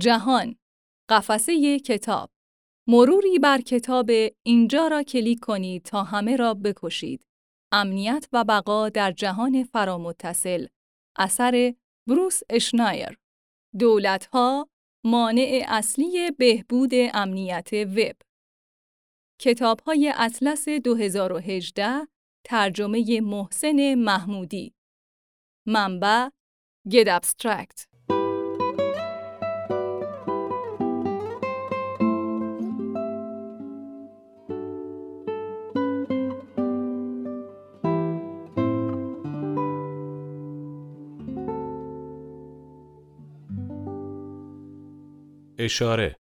جهان قفسه کتاب. مروری بر کتاب اینجا را کلیک کنید تا همه را بکشید. امنیت و بقا در جهان فرامتصل اثر بروس اشنایر. دولتها مانع اصلی بهبود امنیت وب. کتاب های اطلس 2018 ترجمه محسن محمودی. منبع Abstract اشاره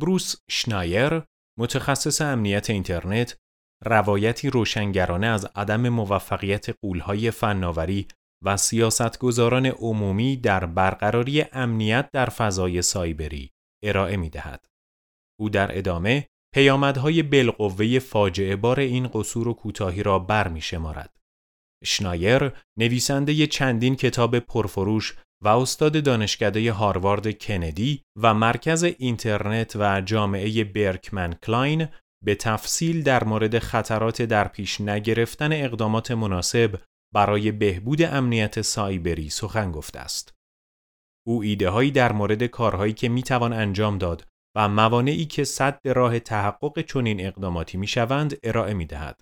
بروس شنایر متخصص امنیت اینترنت روایتی روشنگرانه از عدم موفقیت قولهای فناوری و سیاستگزاران عمومی در برقراری امنیت در فضای سایبری ارائه می دهد. او در ادامه پیامدهای بالقوه فاجعه بار این قصور و کوتاهی را برمی شمارد. شنایر نویسنده چندین کتاب پرفروش و استاد دانشکده هاروارد کندی و مرکز اینترنت و جامعه برکمن کلاین به تفصیل در مورد خطرات در پیش نگرفتن اقدامات مناسب برای بهبود امنیت سایبری سخن گفته است. او ایده هایی در مورد کارهایی که می‌توان انجام داد و موانعی که صد راه تحقق چنین اقداماتی می‌شوند ارائه می دهد.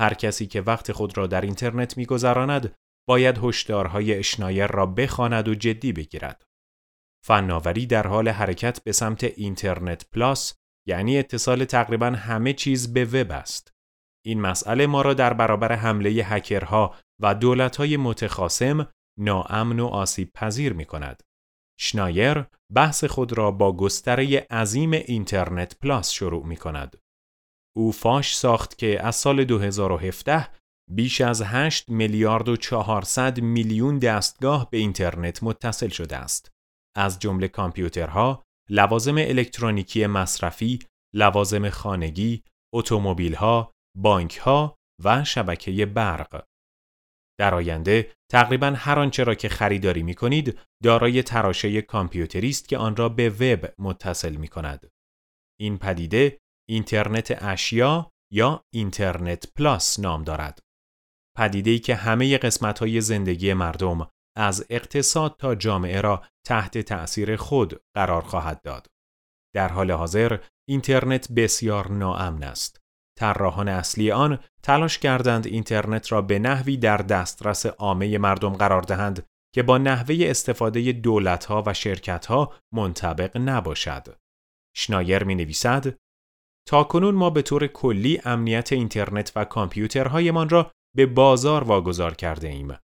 هر کسی که وقت خود را در اینترنت میگذراند باید هشدارهای اشنایر را بخواند و جدی بگیرد. فناوری در حال حرکت به سمت اینترنت پلاس یعنی اتصال تقریبا همه چیز به وب است. این مسئله ما را در برابر حمله هکرها و دولتهای متخاسم ناامن و آسیب پذیر می کند. شنایر بحث خود را با گستره عظیم اینترنت پلاس شروع می کند. او فاش ساخت که از سال 2017 بیش از 8 میلیارد و 400 میلیون دستگاه به اینترنت متصل شده است. از جمله کامپیوترها، لوازم الکترونیکی مصرفی، لوازم خانگی، اتومبیل‌ها، بانک‌ها و شبکه برق. در آینده تقریبا هر آنچه را که خریداری می کنید دارای تراشه کامپیوتری است که آن را به وب متصل می کند. این پدیده اینترنت اشیا یا اینترنت پلاس نام دارد. پدیده‌ای که همه قسمت‌های زندگی مردم از اقتصاد تا جامعه را تحت تأثیر خود قرار خواهد داد. در حال حاضر اینترنت بسیار ناامن است. طراحان اصلی آن تلاش کردند اینترنت را به نحوی در دسترس عامه مردم قرار دهند که با نحوه استفاده دولتها و شرکتها منطبق نباشد. شنایر می نویسد تا کنون ما به طور کلی امنیت اینترنت و کامپیوترهایمان را به بازار واگذار کرده ایم.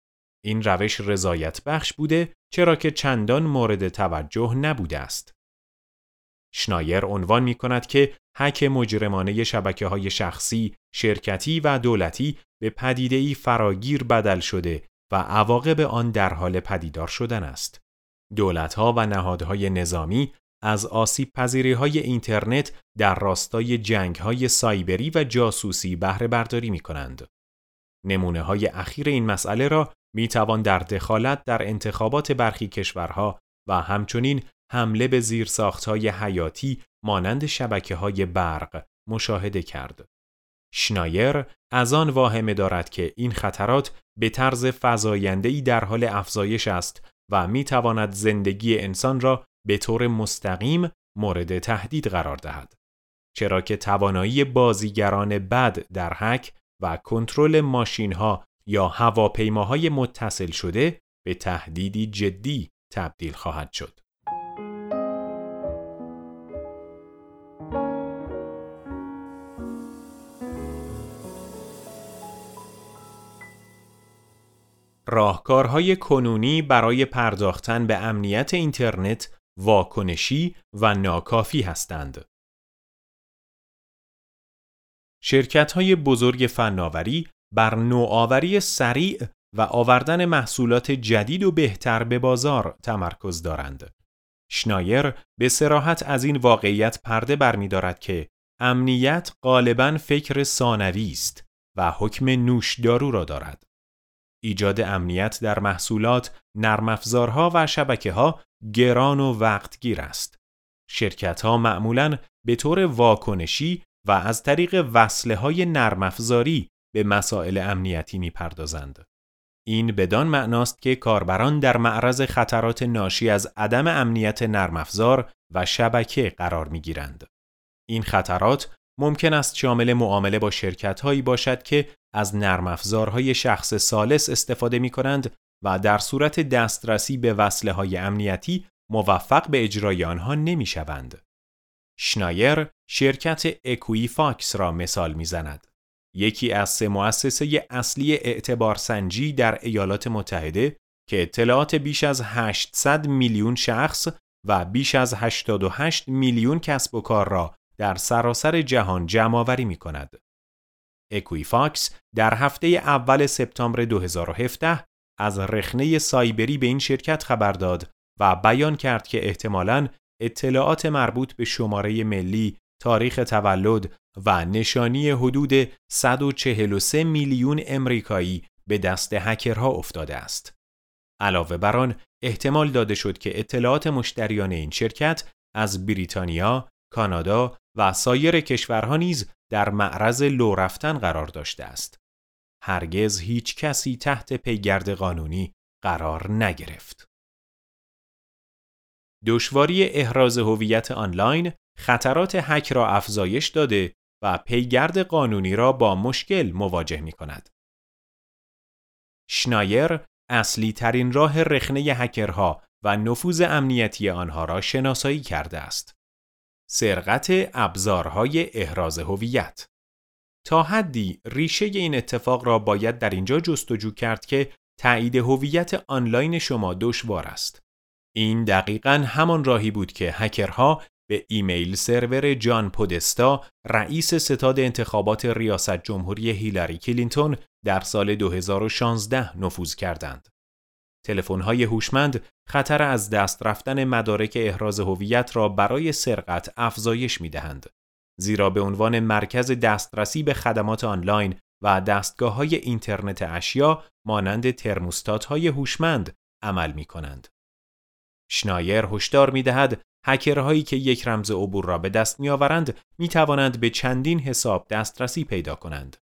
این روش رضایت بخش بوده چرا که چندان مورد توجه نبوده است. شنایر عنوان می کند که حک مجرمانه شبکه های شخصی، شرکتی و دولتی به پدیده‌ای فراگیر بدل شده و عواقب آن در حال پدیدار شدن است. دولتها و نهادهای نظامی از آسیب پذیری های اینترنت در راستای جنگ های سایبری و جاسوسی بهره برداری می کنند. نمونه های اخیر این مسئله را می توان در دخالت در انتخابات برخی کشورها و همچنین حمله به های حیاتی مانند شبکه های برق مشاهده کرد. شنایر از آن واهمه دارد که این خطرات به طرز فزاینده‌ای در حال افزایش است و می تواند زندگی انسان را به طور مستقیم مورد تهدید قرار دهد. چرا که توانایی بازیگران بد در حک و کنترل ماشین ها یا هواپیماهای متصل شده به تهدیدی جدی تبدیل خواهد شد. راهکارهای کنونی برای پرداختن به امنیت اینترنت واکنشی و ناکافی هستند. شرکت های بزرگ فناوری بر نوآوری سریع و آوردن محصولات جدید و بهتر به بازار تمرکز دارند. شنایر به سراحت از این واقعیت پرده برمیدارد که امنیت غالبا فکر ثانوی است و حکم نوشدارو را دارد. ایجاد امنیت در محصولات، نرم افزارها و شبکه ها گران و وقتگیر است. شرکت ها معمولاً به طور واکنشی و از طریق وصله های نرم به مسائل امنیتی می پردازند. این بدان معناست که کاربران در معرض خطرات ناشی از عدم امنیت نرم و شبکه قرار می گیرند. این خطرات ممکن است شامل معامله با شرکت هایی باشد که از نرم افزارهای شخص سالس استفاده می کنند و در صورت دسترسی به وصله های امنیتی موفق به اجرای آنها نمی شوند. شنایر شرکت Equifax را مثال می زند. یکی از سه مؤسسه اصلی اعتبارسنجی در ایالات متحده که اطلاعات بیش از 800 میلیون شخص و بیش از 88 میلیون کسب و کار را در سراسر جهان جمع آوری می کند. Equifax در هفته اول سپتامبر 2017 از رخنه سایبری به این شرکت خبر داد و بیان کرد که احتمالاً اطلاعات مربوط به شماره ملی، تاریخ تولد و نشانی حدود 143 میلیون امریکایی به دست هکرها افتاده است. علاوه بر آن احتمال داده شد که اطلاعات مشتریان این شرکت از بریتانیا، کانادا و سایر کشورها نیز در معرض لو رفتن قرار داشته است. هرگز هیچ کسی تحت پیگرد قانونی قرار نگرفت. دشواری احراز هویت آنلاین خطرات هک را افزایش داده و پیگرد قانونی را با مشکل مواجه می کند. شنایر اصلی ترین راه رخنه هکرها و نفوذ امنیتی آنها را شناسایی کرده است. سرقت ابزارهای احراز هویت تا حدی ریشه این اتفاق را باید در اینجا جستجو کرد که تایید هویت آنلاین شما دشوار است. این دقیقا همان راهی بود که هکرها به ایمیل سرور جان پودستا رئیس ستاد انتخابات ریاست جمهوری هیلاری کلینتون در سال 2016 نفوذ کردند. تلفن‌های هوشمند خطر از دست رفتن مدارک احراز هویت را برای سرقت افزایش می‌دهند. زیرا به عنوان مرکز دسترسی به خدمات آنلاین و دستگاه های اینترنت اشیا مانند ترموستات های هوشمند عمل می کنند. شنایر هشدار می دهد هکرهایی که یک رمز عبور را به دست می آورند می توانند به چندین حساب دسترسی پیدا کنند.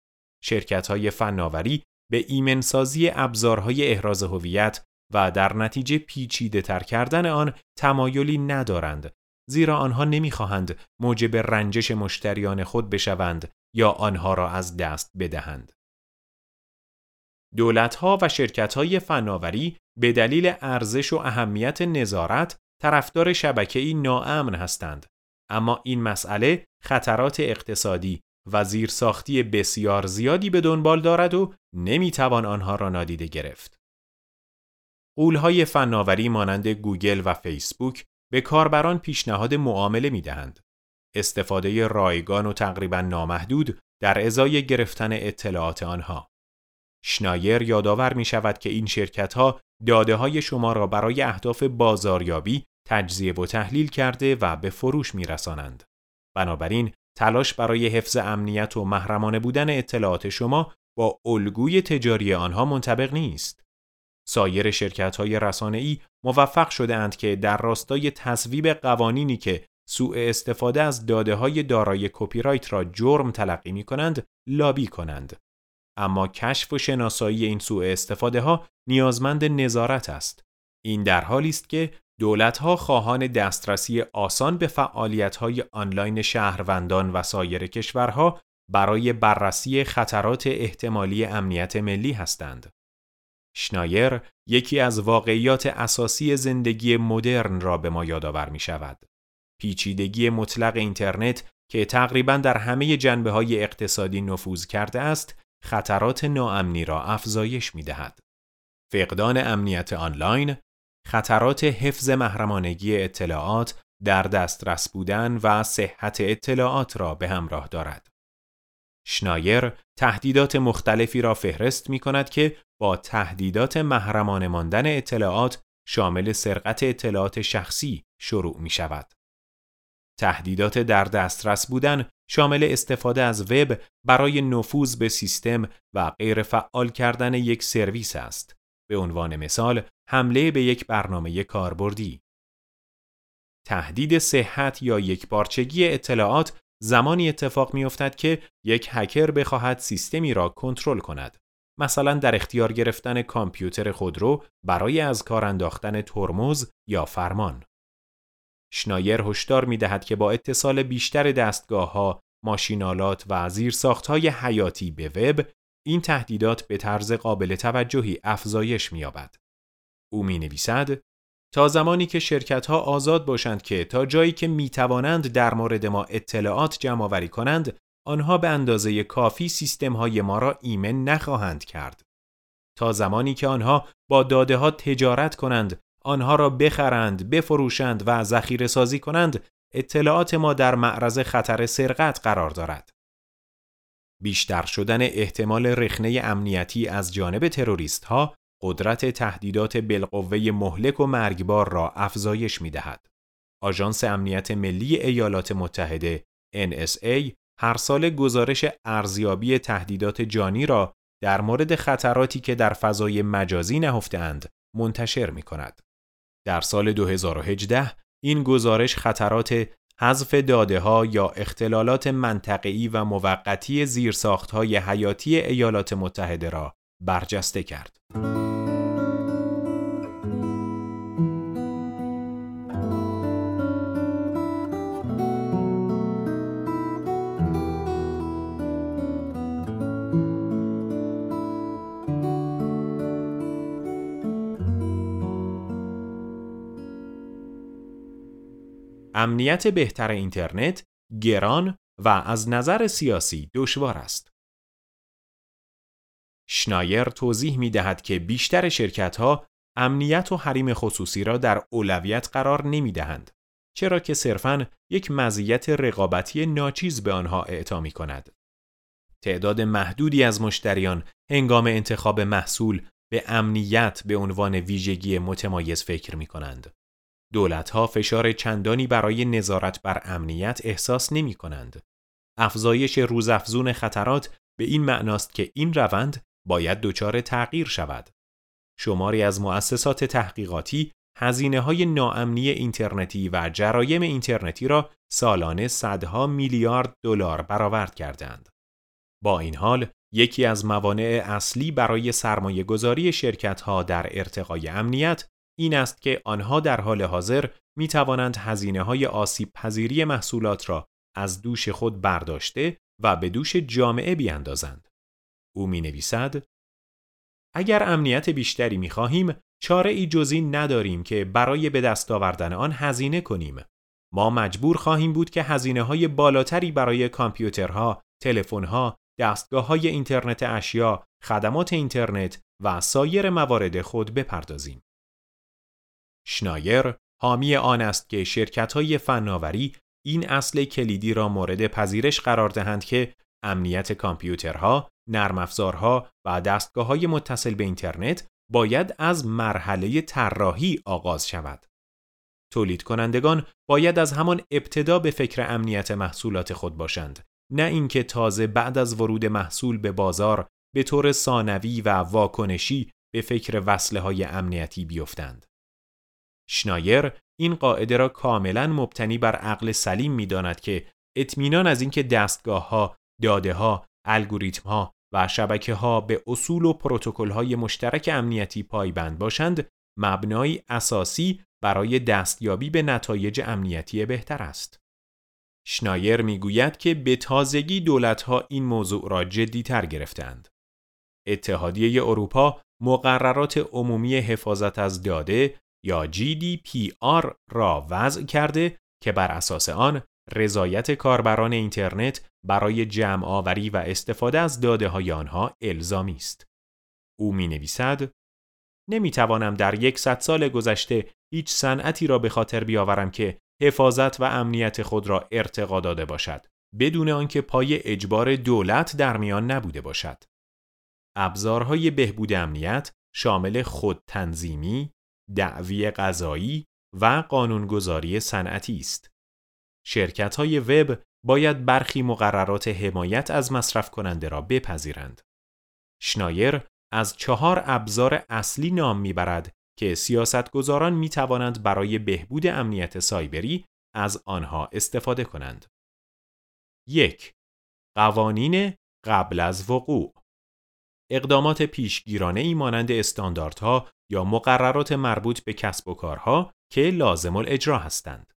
شرکت های فناوری به ایمنسازی ابزارهای احراز هویت و در نتیجه پیچیده تر کردن آن تمایلی ندارند زیرا آنها نمی‌خواهند موجب رنجش مشتریان خود بشوند یا آنها را از دست بدهند. دولتها و شرکتهای فناوری به دلیل ارزش و اهمیت نظارت طرفدار شبکه‌ای ناامن هستند اما این مسئله خطرات اقتصادی و زیرساختی بسیار زیادی به دنبال دارد و نمی‌توان آنها را نادیده گرفت. قولهای فناوری مانند گوگل و فیسبوک به کاربران پیشنهاد معامله می دهند. استفاده رایگان و تقریبا نامحدود در ازای گرفتن اطلاعات آنها. شنایر یادآور می شود که این شرکت ها داده های شما را برای اهداف بازاریابی تجزیه و تحلیل کرده و به فروش می رسانند. بنابراین تلاش برای حفظ امنیت و محرمانه بودن اطلاعات شما با الگوی تجاری آنها منطبق نیست. سایر شرکت های رسانه ای موفق شده اند که در راستای تصویب قوانینی که سوء استفاده از داده های دارای کپی رایت را جرم تلقی می کنند لابی کنند. اما کشف و شناسایی این سوء استفاده ها نیازمند نظارت است. این در حالی است که دولت ها خواهان دسترسی آسان به فعالیت های آنلاین شهروندان و سایر کشورها برای بررسی خطرات احتمالی امنیت ملی هستند. شنایر یکی از واقعیات اساسی زندگی مدرن را به ما یادآور می شود. پیچیدگی مطلق اینترنت که تقریبا در همه جنبه های اقتصادی نفوذ کرده است، خطرات ناامنی را افزایش می دهد. فقدان امنیت آنلاین، خطرات حفظ محرمانگی اطلاعات در دسترس بودن و صحت اطلاعات را به همراه دارد. شنایر تهدیدات مختلفی را فهرست می کند که با تهدیدات محرمانه ماندن اطلاعات شامل سرقت اطلاعات شخصی شروع می شود. تهدیدات در دسترس بودن شامل استفاده از وب برای نفوذ به سیستم و غیر فعال کردن یک سرویس است. به عنوان مثال حمله به یک برنامه کاربردی تهدید صحت یا یک بارچگی اطلاعات زمانی اتفاق می افتد که یک هکر بخواهد سیستمی را کنترل کند. مثلا در اختیار گرفتن کامپیوتر خودرو برای از کار انداختن ترمز یا فرمان. شنایر هشدار می دهد که با اتصال بیشتر دستگاه ها، و زیرساختهای حیاتی به وب این تهدیدات به طرز قابل توجهی افزایش می‌یابد. او می نویسد تا زمانی که شرکت ها آزاد باشند که تا جایی که می توانند در مورد ما اطلاعات جمع آوری کنند آنها به اندازه کافی سیستم های ما را ایمن نخواهند کرد. تا زمانی که آنها با داده ها تجارت کنند، آنها را بخرند، بفروشند و ذخیره سازی کنند، اطلاعات ما در معرض خطر سرقت قرار دارد. بیشتر شدن احتمال رخنه امنیتی از جانب تروریست ها قدرت تهدیدات بالقوه مهلک و مرگبار را افزایش می دهد. آژانس امنیت ملی ایالات متحده NSA هر سال گزارش ارزیابی تهدیدات جانی را در مورد خطراتی که در فضای مجازی نهفتهاند منتشر می کند. در سال 2018 این گزارش خطرات حذف داده ها یا اختلالات منطقه‌ای و موقتی زیرساختهای حیاتی ایالات متحده را برجسته کرد. امنیت بهتر اینترنت گران و از نظر سیاسی دشوار است. شنایر توضیح می دهد که بیشتر شرکت ها امنیت و حریم خصوصی را در اولویت قرار نمی دهند چرا که صرفاً یک مزیت رقابتی ناچیز به آنها اعطا می کند. تعداد محدودی از مشتریان هنگام انتخاب محصول به امنیت به عنوان ویژگی متمایز فکر می کنند. دولتها فشار چندانی برای نظارت بر امنیت احساس نمی کنند. افزایش روزافزون خطرات به این معناست که این روند باید دچار تغییر شود. شماری از مؤسسات تحقیقاتی هزینه های ناامنی اینترنتی و جرایم اینترنتی را سالانه صدها میلیارد دلار برآورد کردند. با این حال یکی از موانع اصلی برای سرمایه گذاری شرکت ها در ارتقای امنیت این است که آنها در حال حاضر می توانند هزینه های آسیب پذیری محصولات را از دوش خود برداشته و به دوش جامعه بیاندازند. او می نویسد اگر امنیت بیشتری می خواهیم چاره ای جزی نداریم که برای به دست آوردن آن هزینه کنیم. ما مجبور خواهیم بود که هزینه های بالاتری برای کامپیوترها، تلفن‌ها، دستگاه های اینترنت اشیا، خدمات اینترنت و سایر موارد خود بپردازیم. شنایر حامی آن است که شرکت های فناوری این اصل کلیدی را مورد پذیرش قرار دهند که امنیت کامپیوترها، نرم افزارها و دستگاه های متصل به اینترنت باید از مرحله طراحی آغاز شود. تولید کنندگان باید از همان ابتدا به فکر امنیت محصولات خود باشند نه اینکه تازه بعد از ورود محصول به بازار به طور ثانوی و واکنشی به فکر وصله های امنیتی بیفتند. شنایر این قاعده را کاملا مبتنی بر عقل سلیم می داند که اطمینان از اینکه دستگاه ها، داده ها، الگوریتم ها و شبکه ها به اصول و پروتکل های مشترک امنیتی پایبند باشند مبنای اساسی برای دستیابی به نتایج امنیتی بهتر است. شنایر می‌گوید که به تازگی دولتها این موضوع را جدیتر گرفتند. اتحادیه اروپا مقررات عمومی حفاظت از داده یا GDPR را وضع کرده که بر اساس آن رضایت کاربران اینترنت برای جمع آوری و استفاده از داده های آنها الزامی است. او می نویسد نمی توانم در یک صد سال گذشته هیچ صنعتی را به خاطر بیاورم که حفاظت و امنیت خود را ارتقا داده باشد بدون آنکه پای اجبار دولت در میان نبوده باشد. ابزارهای بهبود امنیت شامل خود تنظیمی، دعوی قضایی و قانونگذاری صنعتی است. شرکت های وب باید برخی مقررات حمایت از مصرف کننده را بپذیرند. شنایر از چهار ابزار اصلی نام می‌برد که سیاستگزاران می توانند برای بهبود امنیت سایبری از آنها استفاده کنند. یک قوانین قبل از وقوع اقدامات پیشگیرانه ای مانند استانداردها یا مقررات مربوط به کسب و کارها که لازم الاجرا هستند.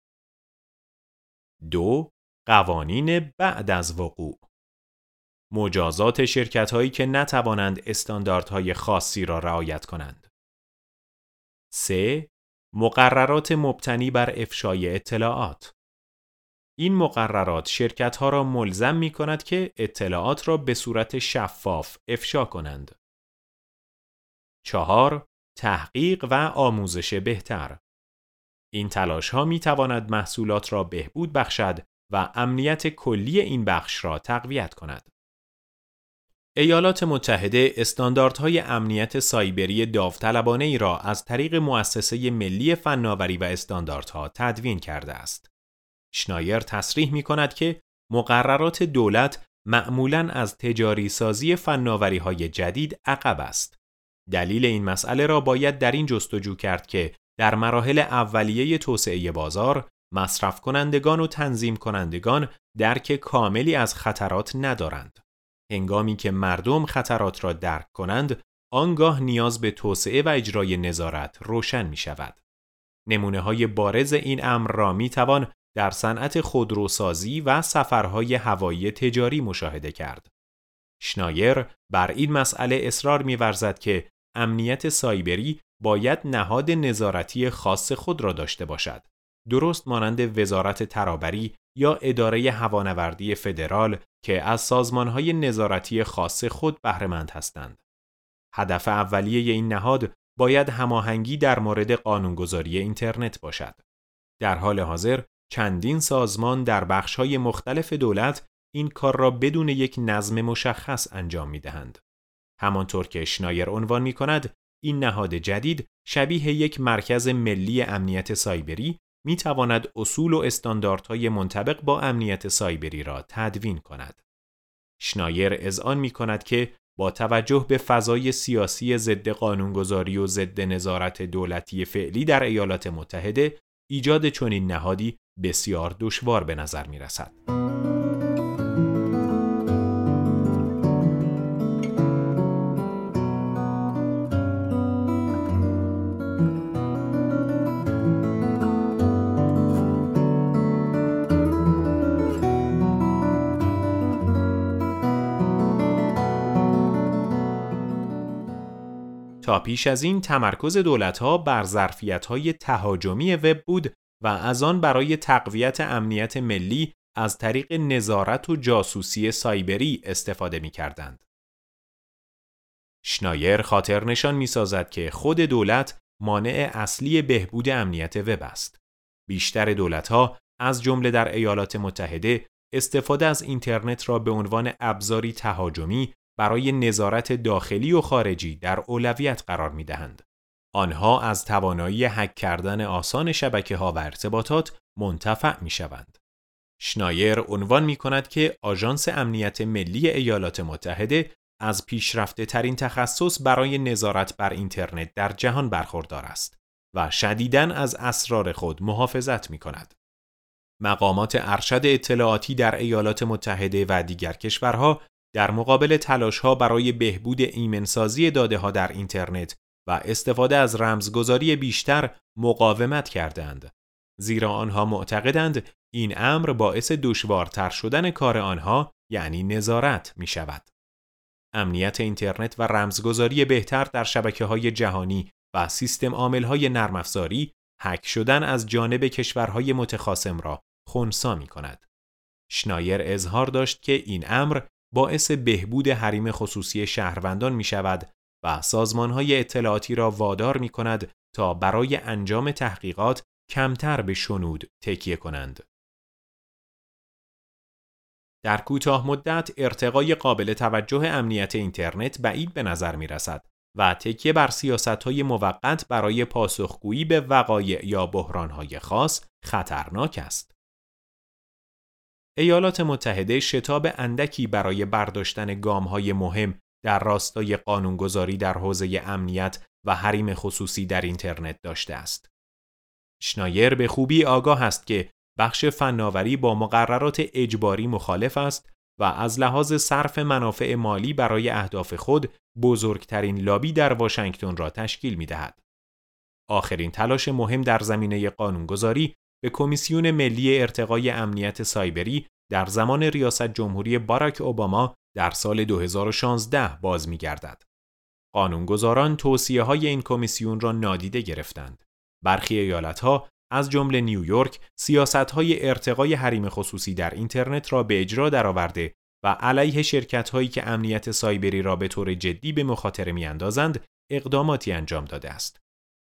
دو قوانین بعد از وقوع مجازات شرکت هایی که نتوانند استانداردهای خاصی را رعایت کنند. 3. مقررات مبتنی بر افشای اطلاعات این مقررات شرکت ها را ملزم می کند که اطلاعات را به صورت شفاف افشا کنند. 4. تحقیق و آموزش بهتر این تلاش ها می تواند محصولات را بهبود بخشد و امنیت کلی این بخش را تقویت کند. ایالات متحده استانداردهای امنیت سایبری داوطلبانه ای را از طریق مؤسسه ملی فناوری و استانداردها تدوین کرده است. شنایر تصریح می کند که مقررات دولت معمولاً از تجاری سازی فناوری های جدید عقب است. دلیل این مسئله را باید در این جستجو کرد که در مراحل اولیه توسعه بازار مصرف کنندگان و تنظیم کنندگان درک کاملی از خطرات ندارند. هنگامی که مردم خطرات را درک کنند، آنگاه نیاز به توسعه و اجرای نظارت روشن می شود. نمونه های بارز این امر را می توان در صنعت خودروسازی و سفرهای هوایی تجاری مشاهده کرد. شنایر بر این مسئله اصرار می‌ورزد که امنیت سایبری باید نهاد نظارتی خاص خود را داشته باشد. درست مانند وزارت ترابری یا اداره هوانوردی فدرال که از سازمانهای نظارتی خاص خود بهرهمند هستند. هدف اولیه این نهاد باید هماهنگی در مورد قانونگذاری اینترنت باشد. در حال حاضر چندین سازمان در بخشهای مختلف دولت این کار را بدون یک نظم مشخص انجام می دهند. همانطور که شنایر عنوان می کند، این نهاد جدید شبیه یک مرکز ملی امنیت سایبری می تواند اصول و استانداردهای منطبق با امنیت سایبری را تدوین کند. شنایر اذعان می کند که با توجه به فضای سیاسی ضد قانونگذاری و ضد نظارت دولتی فعلی در ایالات متحده ایجاد چنین نهادی بسیار دشوار به نظر می رسد. تا پیش از این تمرکز دولتها بر ظرفیت‌های تهاجمی وب بود و از آن برای تقویت امنیت ملی از طریق نظارت و جاسوسی سایبری استفاده می کردند. شنایر خاطر نشان می سازد که خود دولت مانع اصلی بهبود امنیت وب است. بیشتر دولتها از جمله در ایالات متحده استفاده از اینترنت را به عنوان ابزاری تهاجمی برای نظارت داخلی و خارجی در اولویت قرار می دهند. آنها از توانایی حک کردن آسان شبکه ها و ارتباطات منتفع می شوند. شنایر عنوان می کند که آژانس امنیت ملی ایالات متحده از پیشرفته ترین تخصص برای نظارت بر اینترنت در جهان برخوردار است و شدیداً از اسرار خود محافظت می کند. مقامات ارشد اطلاعاتی در ایالات متحده و دیگر کشورها در مقابل تلاشها برای بهبود ایمنسازی داده ها در اینترنت و استفاده از رمزگذاری بیشتر مقاومت کردند. زیرا آنها معتقدند این امر باعث دشوارتر شدن کار آنها یعنی نظارت می شود. امنیت اینترنت و رمزگذاری بهتر در شبکه های جهانی و سیستم عامل های نرم افزاری هک شدن از جانب کشورهای متخاصم را خونسا می کند. شنایر اظهار داشت که این امر باعث بهبود حریم خصوصی شهروندان می شود و های اطلاعاتی را وادار می کند تا برای انجام تحقیقات کمتر به شنود تکیه کنند. در کوتاه مدت ارتقای قابل توجه امنیت اینترنت بعید به نظر می رسد و تکیه بر سیاست های موقت برای پاسخگویی به وقایع یا بحران خاص خطرناک است. ایالات متحده شتاب اندکی برای برداشتن های مهم در راستای قانونگذاری در حوزه امنیت و حریم خصوصی در اینترنت داشته است. شنایر به خوبی آگاه است که بخش فناوری با مقررات اجباری مخالف است و از لحاظ صرف منافع مالی برای اهداف خود بزرگترین لابی در واشنگتن را تشکیل می دهد. آخرین تلاش مهم در زمینه قانونگذاری به کمیسیون ملی ارتقای امنیت سایبری در زمان ریاست جمهوری باراک اوباما در سال 2016 باز می گردد. قانونگذاران توصیه های این کمیسیون را نادیده گرفتند. برخی ایالتها از جمله نیویورک سیاست های ارتقای حریم خصوصی در اینترنت را به اجرا درآورده و علیه شرکت هایی که امنیت سایبری را به طور جدی به مخاطره میاندازند اقداماتی انجام داده است.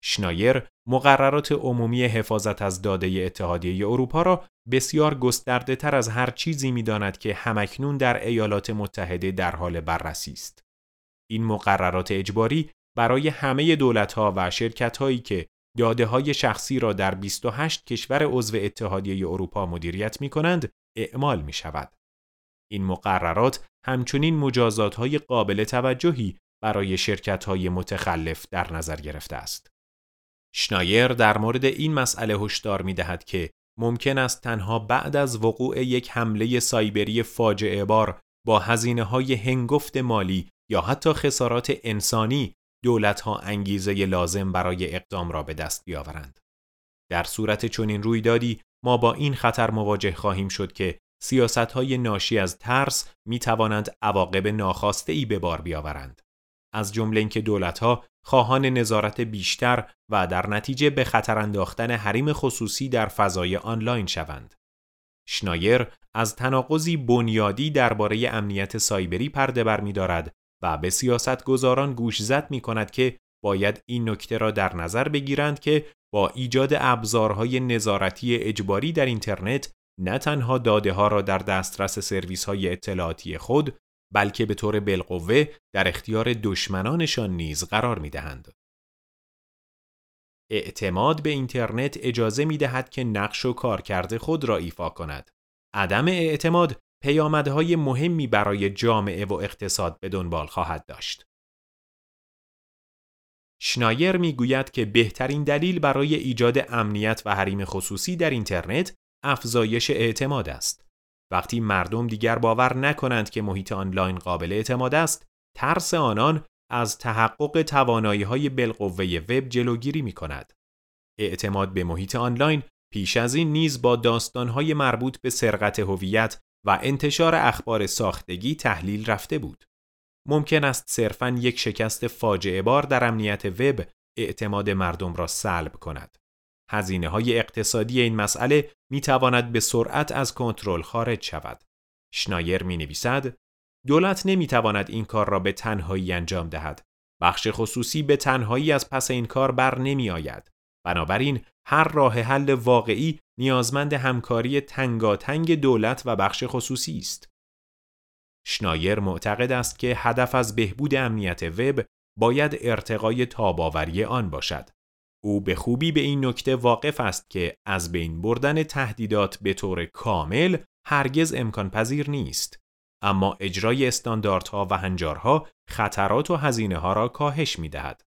شنایر مقررات عمومی حفاظت از داده اتحادیه اروپا را بسیار گسترده تر از هر چیزی می داند که همکنون در ایالات متحده در حال بررسی است. این مقررات اجباری برای همه دولتها و شرکت هایی که داده های شخصی را در 28 کشور عضو اتحادیه اروپا مدیریت می کنند اعمال می شود. این مقررات همچنین مجازات های قابل توجهی برای شرکت های متخلف در نظر گرفته است. شنایر در مورد این مسئله هشدار می دهد که ممکن است تنها بعد از وقوع یک حمله سایبری فاجعه بار با هزینه های هنگفت مالی یا حتی خسارات انسانی ها انگیزه لازم برای اقدام را به دست بیاورند. در صورت چنین رویدادی ما با این خطر مواجه خواهیم شد که سیاست های ناشی از ترس می توانند عواقب ناخواسته ای به بار بیاورند. از جمله اینکه دولتها خواهان نظارت بیشتر و در نتیجه به خطر انداختن حریم خصوصی در فضای آنلاین شوند. شنایر از تناقضی بنیادی درباره امنیت سایبری پرده برمیدارد و به سیاست گذاران گوش زد می کند که باید این نکته را در نظر بگیرند که با ایجاد ابزارهای نظارتی اجباری در اینترنت نه تنها داده ها را در دسترس سرویس های اطلاعاتی خود بلکه به طور بالقوه در اختیار دشمنانشان نیز قرار می دهند. اعتماد به اینترنت اجازه می دهد که نقش و کارکرد خود را ایفا کند. عدم اعتماد پیامدهای مهمی برای جامعه و اقتصاد به دنبال خواهد داشت. شنایر می‌گوید که بهترین دلیل برای ایجاد امنیت و حریم خصوصی در اینترنت افزایش اعتماد است. وقتی مردم دیگر باور نکنند که محیط آنلاین قابل اعتماد است، ترس آنان از تحقق توانایی های بالقوه وب جلوگیری می کند. اعتماد به محیط آنلاین پیش از این نیز با داستانهای مربوط به سرقت هویت و انتشار اخبار ساختگی تحلیل رفته بود. ممکن است صرفاً یک شکست فاجعه بار در امنیت وب اعتماد مردم را سلب کند. هزینه های اقتصادی این مسئله می تواند به سرعت از کنترل خارج شود. شنایر می نویسد دولت نمی تواند این کار را به تنهایی انجام دهد. بخش خصوصی به تنهایی از پس این کار بر نمی آید. بنابراین هر راه حل واقعی نیازمند همکاری تنگاتنگ دولت و بخش خصوصی است. شنایر معتقد است که هدف از بهبود امنیت وب باید ارتقای تاباوری آن باشد. او به خوبی به این نکته واقف است که از بین بردن تهدیدات به طور کامل هرگز امکان پذیر نیست. اما اجرای استانداردها و هنجارها خطرات و هزینه ها را کاهش می دهد.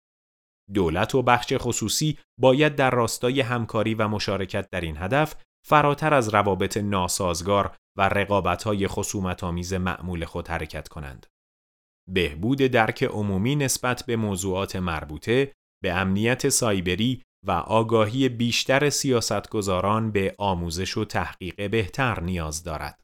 دولت و بخش خصوصی باید در راستای همکاری و مشارکت در این هدف فراتر از روابط ناسازگار و رقابت‌های خصومت‌آمیز معمول خود حرکت کنند. بهبود درک عمومی نسبت به موضوعات مربوطه به امنیت سایبری و آگاهی بیشتر سیاستگزاران به آموزش و تحقیق بهتر نیاز دارد.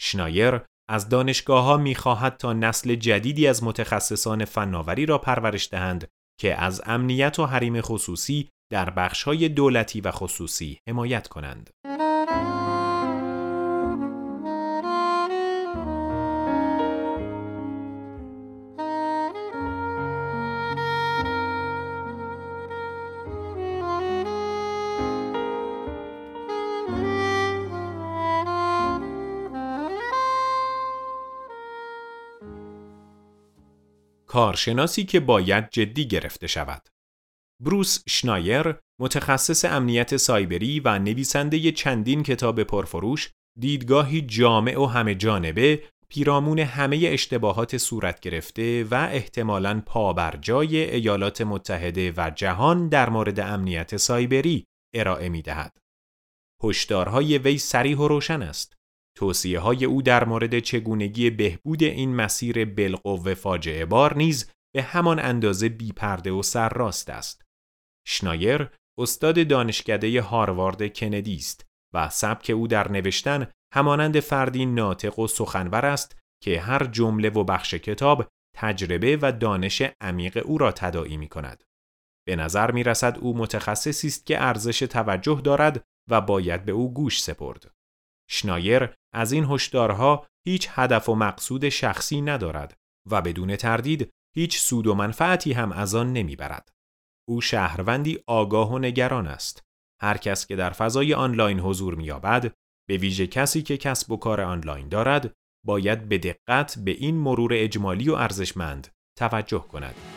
شنایر از دانشگاه ها می خواهد تا نسل جدیدی از متخصصان فناوری را پرورش دهند که از امنیت و حریم خصوصی در بخش‌های دولتی و خصوصی حمایت کنند. کارشناسی که باید جدی گرفته شود. بروس شنایر متخصص امنیت سایبری و نویسنده چندین کتاب پرفروش دیدگاهی جامع و همه جانبه پیرامون همه اشتباهات صورت گرفته و احتمالاً پابرجای ایالات متحده و جهان در مورد امنیت سایبری ارائه می دهد. هشدارهای وی سریح و روشن است. توصیه های او در مورد چگونگی بهبود این مسیر بالقوه فاجعه بار نیز به همان اندازه بیپرده و سرراست است. شنایر استاد دانشکده هاروارد کندی است و سبک او در نوشتن همانند فردی ناطق و سخنور است که هر جمله و بخش کتاب تجربه و دانش عمیق او را تداعی می کند. به نظر می رسد او متخصصی است که ارزش توجه دارد و باید به او گوش سپرد. شنایر از این هشدارها هیچ هدف و مقصود شخصی ندارد و بدون تردید هیچ سود و منفعتی هم از آن نمی‌برد. او شهروندی آگاه و نگران است. هر کس که در فضای آنلاین حضور می‌یابد، به ویژه کسی که کسب و کار آنلاین دارد، باید به دقت به این مرور اجمالی و ارزشمند توجه کند.